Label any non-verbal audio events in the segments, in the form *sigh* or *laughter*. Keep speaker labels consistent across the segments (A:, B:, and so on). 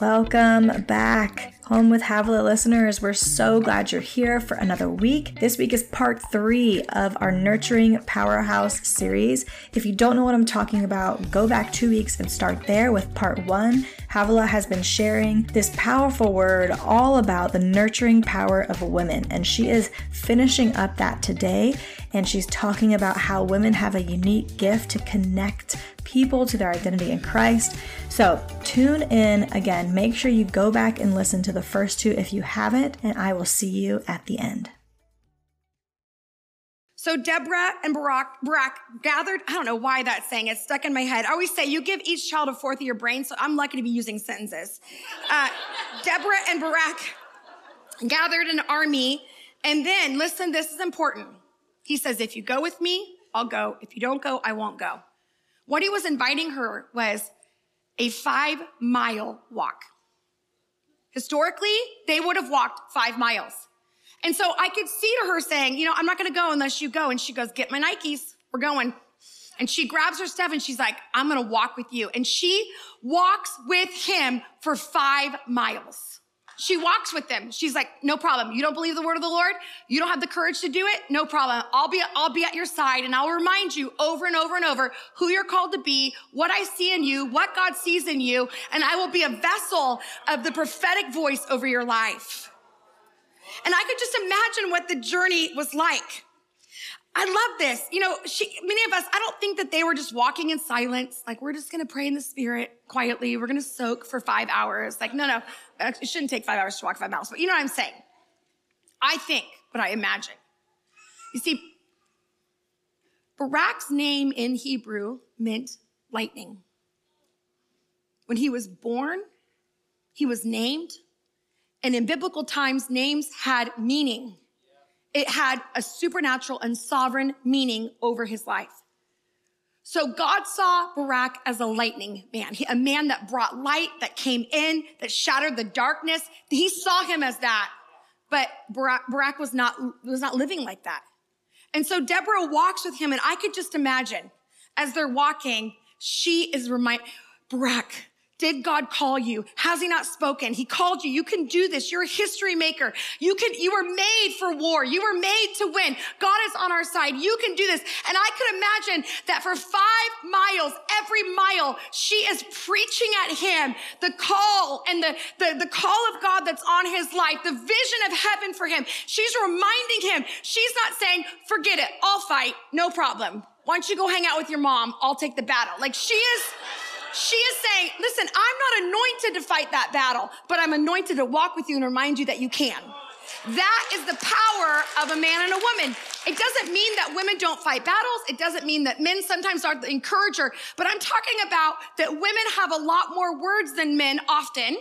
A: Welcome back. Home with Havilah listeners, we're so glad you're here for another week. This week is part three of our Nurturing Powerhouse series. If you don't know what I'm talking about, go back two weeks and start there with part one. Havilah has been sharing this powerful word all about the nurturing power of women, and she is finishing up that today. And she's talking about how women have a unique gift to connect people to their identity in Christ. So tune in again. Make sure you go back and listen to the first two if you haven't, and I will see you at the end.
B: So Deborah and Barak, Barak gathered, I don't know why that saying, is stuck in my head. I always say, you give each child a fourth of your brain, so I'm lucky to be using sentences. Uh, *laughs* Deborah and Barak gathered an army, and then, listen, this is important. He says, if you go with me, I'll go. If you don't go, I won't go. What he was inviting her was a five mile walk. Historically, they would have walked five miles. And so I could see to her saying, you know, I'm not going to go unless you go. And she goes, get my Nikes. We're going. And she grabs her stuff and she's like, I'm going to walk with you. And she walks with him for five miles. She walks with them. She's like, no problem. You don't believe the word of the Lord? You don't have the courage to do it? No problem. I'll be, I'll be at your side and I'll remind you over and over and over who you're called to be, what I see in you, what God sees in you, and I will be a vessel of the prophetic voice over your life. And I could just imagine what the journey was like. I love this. You know, she, many of us, I don't think that they were just walking in silence. Like, we're just going to pray in the spirit quietly. We're going to soak for five hours. Like, no, no, it shouldn't take five hours to walk five miles, but you know what I'm saying? I think, but I imagine. You see, Barak's name in Hebrew meant lightning. When he was born, he was named. And in biblical times, names had meaning it had a supernatural and sovereign meaning over his life. So God saw Barak as a lightning man, a man that brought light, that came in, that shattered the darkness. He saw him as that. But Barak, Barak was not, was not living like that. And so Deborah walks with him and I could just imagine as they're walking, she is remind, Barak, did God call you? Has he not spoken? He called you. You can do this. You're a history maker. You can, you were made for war. You were made to win. God is on our side. You can do this. And I could imagine that for five miles, every mile, she is preaching at him the call and the, the, the call of God that's on his life, the vision of heaven for him. She's reminding him. She's not saying, forget it. I'll fight. No problem. Why don't you go hang out with your mom? I'll take the battle. Like she is, she is saying, listen, I'm not anointed to fight that battle, but I'm anointed to walk with you and remind you that you can. That is the power of a man and a woman. It doesn't mean that women don't fight battles. It doesn't mean that men sometimes aren't the encourager, but I'm talking about that women have a lot more words than men often,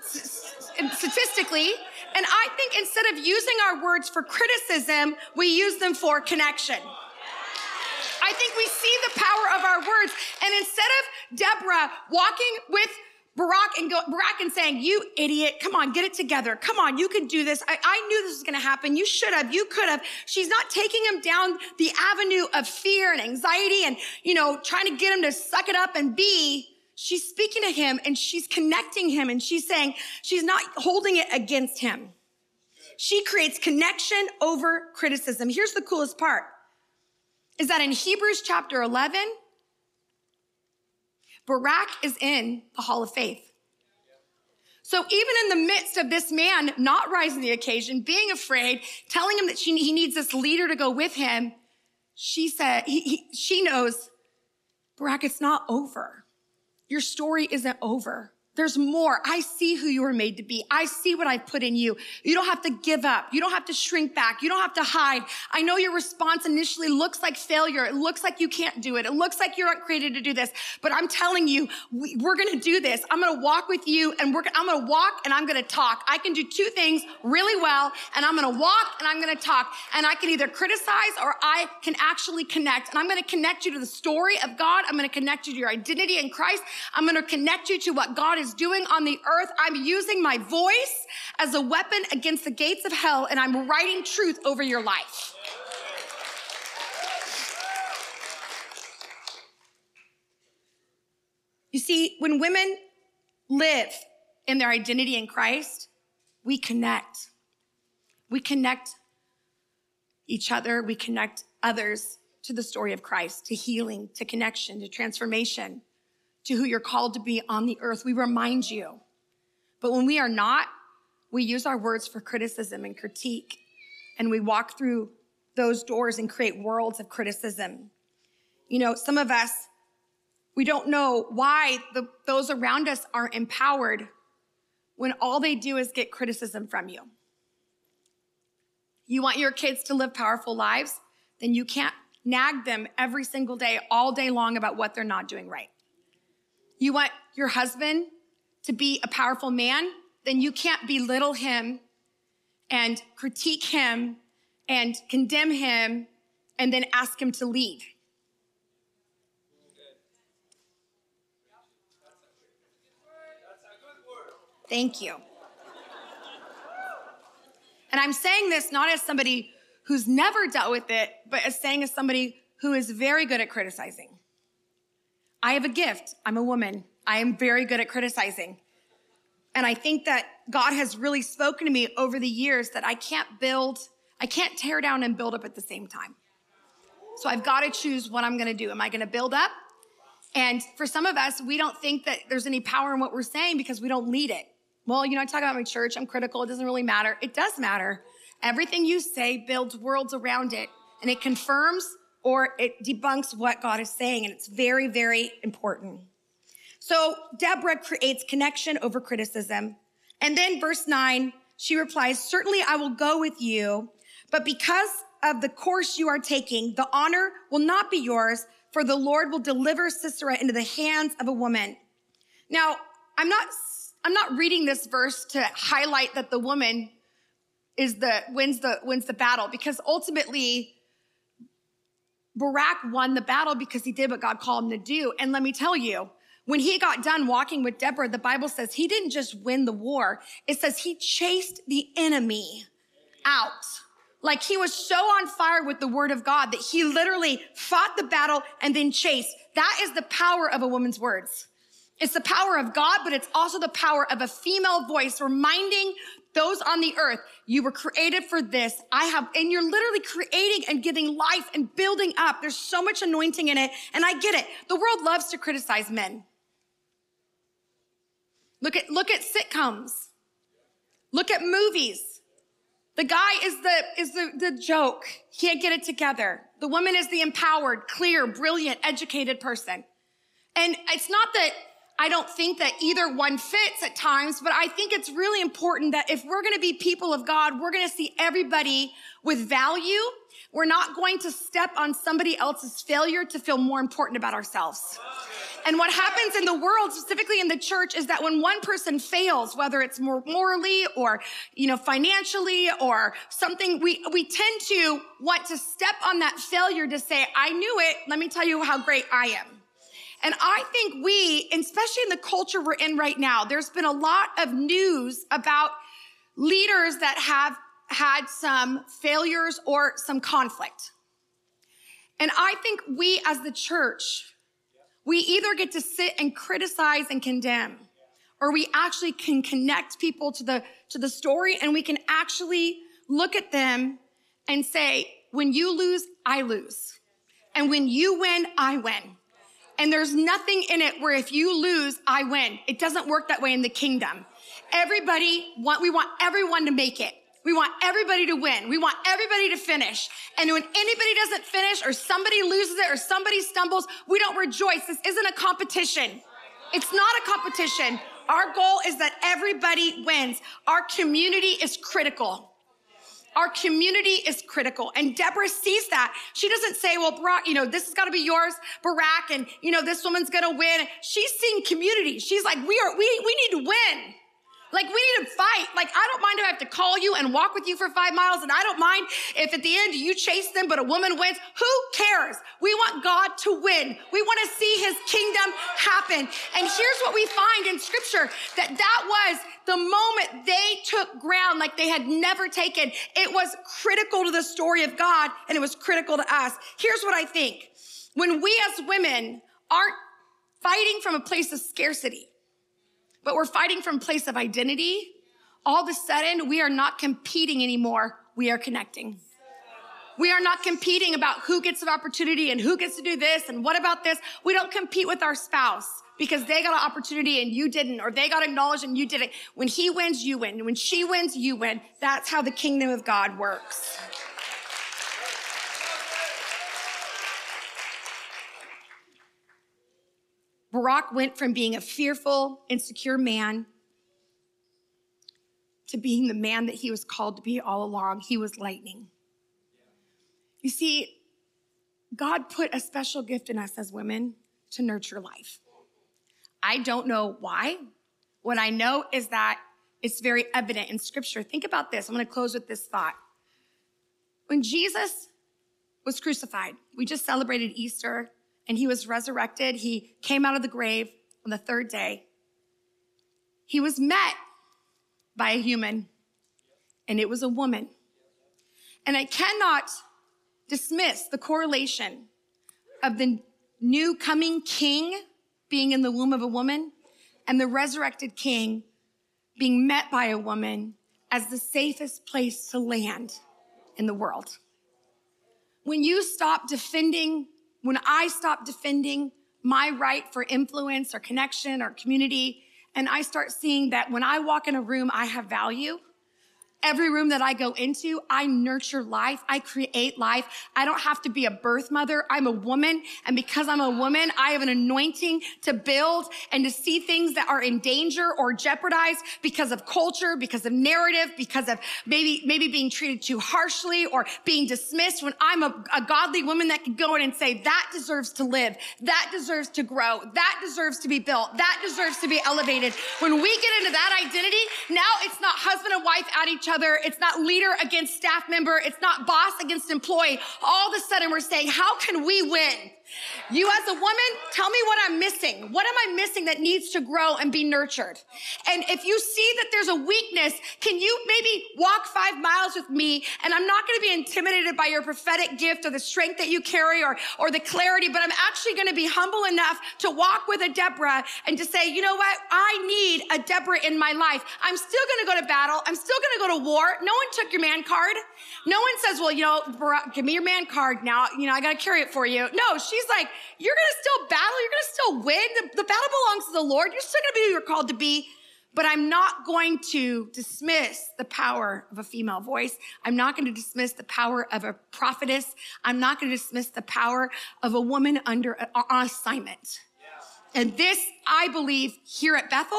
B: statistically. And I think instead of using our words for criticism, we use them for connection. I think we see the power of our words. And Deborah walking with Barak and go, Barak and saying, you idiot, come on, get it together. Come on, you can do this. I, I knew this was going to happen. You should have, you could have. She's not taking him down the avenue of fear and anxiety and, you know, trying to get him to suck it up and be. She's speaking to him and she's connecting him and she's saying, she's not holding it against him. She creates connection over criticism. Here's the coolest part is that in Hebrews chapter 11, Barak is in the hall of faith. So even in the midst of this man not rising the occasion, being afraid, telling him that she, he needs this leader to go with him, she said, he, he, she knows, Barak, it's not over. Your story isn't over. There's more. I see who you were made to be. I see what I've put in you. You don't have to give up. You don't have to shrink back. You don't have to hide. I know your response initially looks like failure. It looks like you can't do it. It looks like you're not created to do this. But I'm telling you, we, are going to do this. I'm going to walk with you and we're, I'm going to walk and I'm going to talk. I can do two things really well and I'm going to walk and I'm going to talk and I can either criticize or I can actually connect. And I'm going to connect you to the story of God. I'm going to connect you to your identity in Christ. I'm going to connect you to what God is is doing on the earth. I'm using my voice as a weapon against the gates of hell, and I'm writing truth over your life. You see, when women live in their identity in Christ, we connect. We connect each other, we connect others to the story of Christ, to healing, to connection, to transformation, to who you're called to be on the earth. We remind you. But when we are not, we use our words for criticism and critique, and we walk through those doors and create worlds of criticism. You know, some of us, we don't know why the, those around us aren't empowered when all they do is get criticism from you. You want your kids to live powerful lives? Then you can't nag them every single day, all day long about what they're not doing right. You want your husband to be a powerful man? Then you can't belittle him and critique him and condemn him and then ask him to leave. Thank you. And I'm saying this not as somebody who's never dealt with it, but as saying as somebody who is very good at criticizing. I have a gift. I'm a woman. I am very good at criticizing. And I think that God has really spoken to me over the years that I can't build, I can't tear down and build up at the same time. So I've got to choose what I'm going to do. Am I going to build up? And for some of us, we don't think that there's any power in what we're saying because we don't lead it. Well, you know, I talk about my church, I'm critical, it doesn't really matter. It does matter. Everything you say builds worlds around it and it confirms or it debunks what God is saying. And it's very, very important. So Deborah creates connection over criticism. And then verse nine, she replies, certainly I will go with you, but because of the course you are taking, the honor will not be yours, for the Lord will deliver Sisera into the hands of a woman. Now, I'm not I'm not reading this verse to highlight that the woman is the wins the wins the battle because ultimately Barak won the battle because he did what God called him to do. And let me tell you, when he got done walking with Deborah, the Bible says he didn't just win the war. It says he chased the enemy out. Like he was so on fire with the word of God that he literally fought the battle and then chased. That is the power of a woman's words. It's the power of God, but it's also the power of a female voice reminding those on the earth, you were created for this. I have, and you're literally creating and giving life and building up. There's so much anointing in it. And I get it. The world loves to criticize men. Look at, look at sitcoms. Look at movies. The guy is the, is the, the joke. Can't get it together. The woman is the empowered, clear, brilliant, educated person. And it's not that I don't think that either one fits at times, but I think it's really important that if we're going to be people of God, we're going to see everybody with value. We're not going to step on somebody else's failure to feel more important about ourselves. And what happens in the world, specifically in the church, is that when one person fails, whether it's more morally or, you know, financially or something, we, we tend to want to step on that failure to say, I knew it. Let me tell you how great I am. And I think we, especially in the culture we're in right now, there's been a lot of news about leaders that have had some failures or some conflict. And I think we as the church, we either get to sit and criticize and condemn, or we actually can connect people to the, to the story and we can actually look at them and say, when you lose, I lose. And when you win, I win. And there's nothing in it where if you lose, I win. It doesn't work that way in the kingdom. Everybody want, we want everyone to make it. We want everybody to win. We want everybody to finish. And when anybody doesn't finish or somebody loses it or somebody stumbles, we don't rejoice. This isn't a competition. It's not a competition. Our goal is that everybody wins. Our community is critical. Our community is critical. And Deborah sees that. She doesn't say, well, Barak, you know, this has got to be yours, Barak, and, you know, this woman's going to win. She's seeing community. She's like, we are, we, we need to win. Like we need to fight. Like I don't mind if I have to call you and walk with you for five miles. And I don't mind if at the end you chase them, but a woman wins. Who cares? We want God to win. We want to see his kingdom happen. And here's what we find in scripture that that was the moment they took ground like they had never taken. It was critical to the story of God and it was critical to us. Here's what I think. When we as women aren't fighting from a place of scarcity, but we're fighting from place of identity, all of a sudden we are not competing anymore. We are connecting. We are not competing about who gets an opportunity and who gets to do this and what about this. We don't compete with our spouse because they got an opportunity and you didn't, or they got acknowledged and you didn't. When he wins, you win. When she wins, you win. That's how the kingdom of God works. Barak went from being a fearful, insecure man to being the man that he was called to be all along. He was lightning. You see, God put a special gift in us as women to nurture life. I don't know why. What I know is that it's very evident in scripture. Think about this. I'm going to close with this thought. When Jesus was crucified, we just celebrated Easter and he was resurrected. He came out of the grave on the third day. He was met by a human, and it was a woman. And I cannot dismiss the correlation of the new coming king being in the womb of a woman and the resurrected king being met by a woman as the safest place to land in the world. When you stop defending when I stop defending my right for influence or connection or community, and I start seeing that when I walk in a room, I have value, Every room that I go into, I nurture life. I create life. I don't have to be a birth mother. I'm a woman. And because I'm a woman, I have an anointing to build and to see things that are in danger or jeopardized because of culture, because of narrative, because of maybe, maybe being treated too harshly or being dismissed when I'm a, a godly woman that can go in and say, that deserves to live. That deserves to grow. That deserves to be built. That deserves to be elevated. When we get into that identity, now it's not husband and wife at each other. It's not leader against staff member. It's not boss against employee. All of a sudden we're saying, how can we win? You as a woman, tell me what I'm missing. What am I missing that needs to grow and be nurtured? And if you see that there's a weakness, can you maybe walk five miles with me? And I'm not going to be intimidated by your prophetic gift or the strength that you carry or, or the clarity, but I'm actually going to be humble enough to walk with a Deborah and to say, you know what? I need a Deborah in my life. I'm still going to go to battle. I'm still going to go to war. No one took your man card. No one says, well, you know, give me your man card now. You know, I got to carry it for you. No, she she's like, you're going to still battle. You're going to still win. The, the battle belongs to the Lord. You're still going to be who you're called to be. But I'm not going to dismiss the power of a female voice. I'm not going to dismiss the power of a prophetess. I'm not going to dismiss the power of a woman under uh, on assignment. And this, I believe, here at Bethel,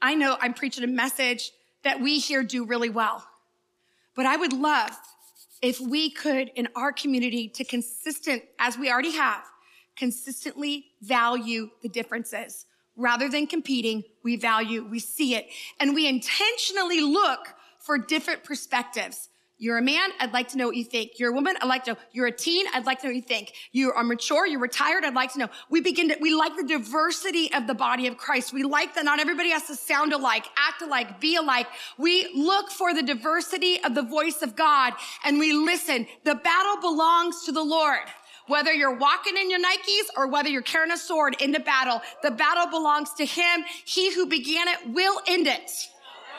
B: I know I'm preaching a message that we here do really well. But I would love if we could in our community to consistent, as we already have, consistently value the differences. Rather than competing, we value, we see it, and we intentionally look for different perspectives. You're a man, I'd like to know what you think. You're a woman, I'd like to know. You're a teen, I'd like to know what you think. You are mature, you're retired, I'd like to know. We begin to, we like the diversity of the body of Christ. We like that not everybody has to sound alike, act alike, be alike. We look for the diversity of the voice of God and we listen. The battle belongs to the Lord. Whether you're walking in your Nikes or whether you're carrying a sword into battle, the battle belongs to Him. He who began it will end it.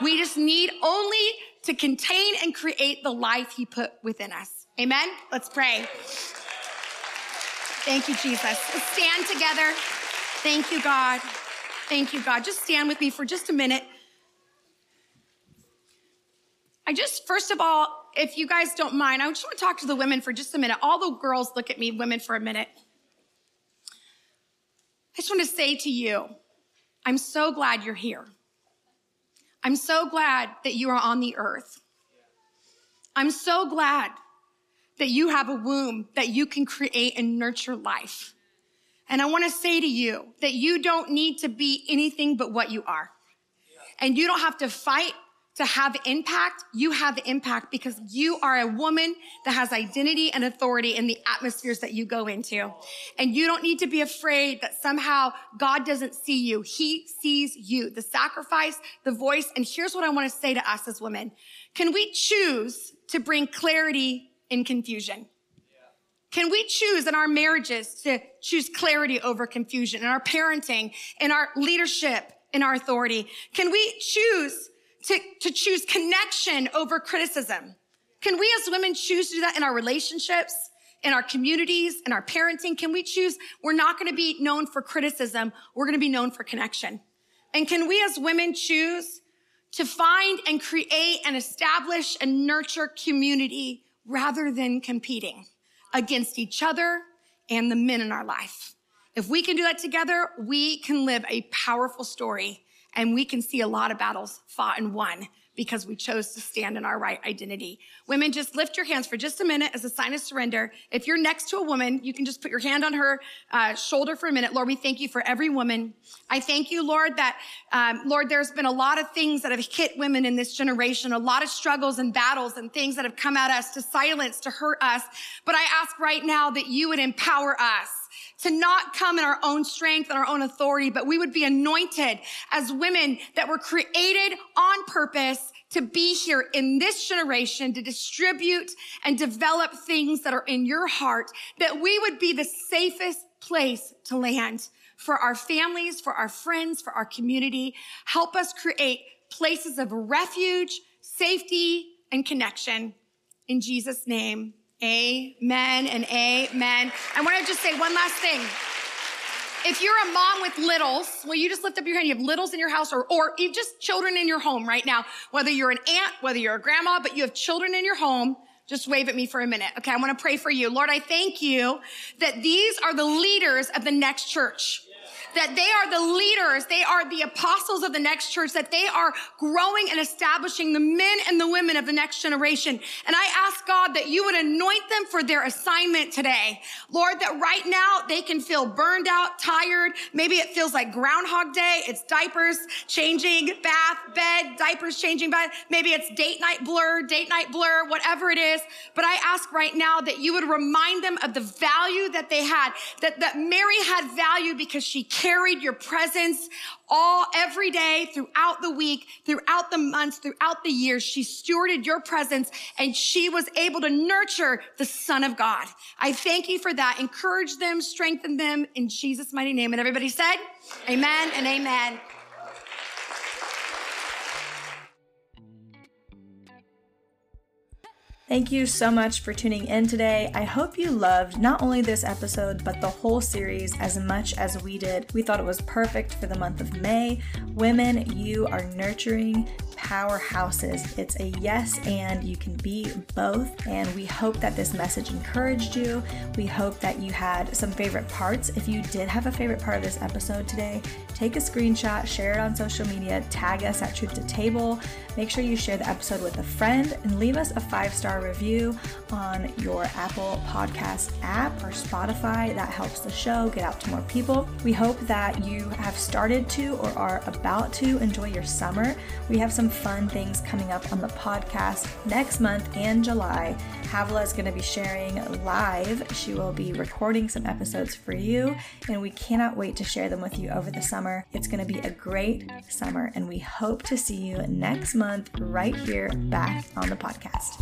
B: We just need only to contain and create the life he put within us. Amen? Let's pray. Thank you, Jesus. Let's stand together. Thank you, God. Thank you, God. Just stand with me for just a minute. I just, first of all, if you guys don't mind, I just want to talk to the women for just a minute. All the girls look at me, women, for a minute. I just want to say to you, I'm so glad you're here. I'm so glad that you are on the earth. I'm so glad that you have a womb that you can create and nurture life. And I want to say to you that you don't need to be anything but what you are. And you don't have to fight to have impact, you have impact because you are a woman that has identity and authority in the atmospheres that you go into. And you don't need to be afraid that somehow God doesn't see you. He sees you, the sacrifice, the voice. And here's what I want to say to us as women. Can we choose to bring clarity in confusion? Can we choose in our marriages to choose clarity over confusion in our parenting, in our leadership, in our authority? Can we choose to, to choose connection over criticism? Can we as women choose to do that in our relationships, in our communities, in our parenting? Can we choose? We're not going to be known for criticism. We're going to be known for connection. And can we as women choose to find and create and establish and nurture community rather than competing against each other and the men in our life? If we can do that together, we can live a powerful story and we can see a lot of battles fought and won because we chose to stand in our right identity. Women, just lift your hands for just a minute as a sign of surrender. If you're next to a woman, you can just put your hand on her uh, shoulder for a minute. Lord, we thank you for every woman. I thank you, Lord, that, um, Lord, there's been a lot of things that have hit women in this generation, a lot of struggles and battles and things that have come at us to silence, to hurt us. But I ask right now that you would empower us to not come in our own strength and our own authority, but we would be anointed as women that were created on purpose to be here in this generation to distribute and develop things that are in your heart, that we would be the safest place to land for our families, for our friends, for our community. Help us create places of refuge, safety, and connection. In Jesus' name. Amen and amen. I want to just say one last thing. If you're a mom with littles, will you just lift up your hand? You have littles in your house or, or you just children in your home right now. Whether you're an aunt, whether you're a grandma, but you have children in your home, just wave at me for a minute. Okay. I want to pray for you. Lord, I thank you that these are the leaders of the next church that they are the leaders, they are the apostles of the next church, that they are growing and establishing the men and the women of the next generation. And I ask God that you would anoint them for their assignment today. Lord, that right now they can feel burned out, tired. Maybe it feels like Groundhog Day. It's diapers changing, bath, bed, diapers changing, bed. Maybe it's date night blur, date night blur, whatever it is. But I ask right now that you would remind them of the value that they had, that, that Mary had value because she carried your presence all every day throughout the week, throughout the months, throughout the years. She stewarded your presence and she was able to nurture the son of God. I thank you for that. Encourage them, strengthen them in Jesus' mighty name. And everybody said, amen and amen.
A: Thank you so much for tuning in today. I hope you loved not only this episode, but the whole series as much as we did. We thought it was perfect for the month of May. Women, you are nurturing powerhouses. It's a yes, and you can be both. And we hope that this message encouraged you. We hope that you had some favorite parts. If you did have a favorite part of this episode today, take a screenshot, share it on social media, tag us at Truth to Table. Make sure you share the episode with a friend and leave us a five star review on your Apple Podcast app or Spotify. That helps the show get out to more people. We hope that you have started to or are about to enjoy your summer. We have some fun things coming up on the podcast next month and July. Havilah is going to be sharing live. She will be recording some episodes for you, and we cannot wait to share them with you over the summer. It's going to be a great summer, and we hope to see you next month right here back on the podcast.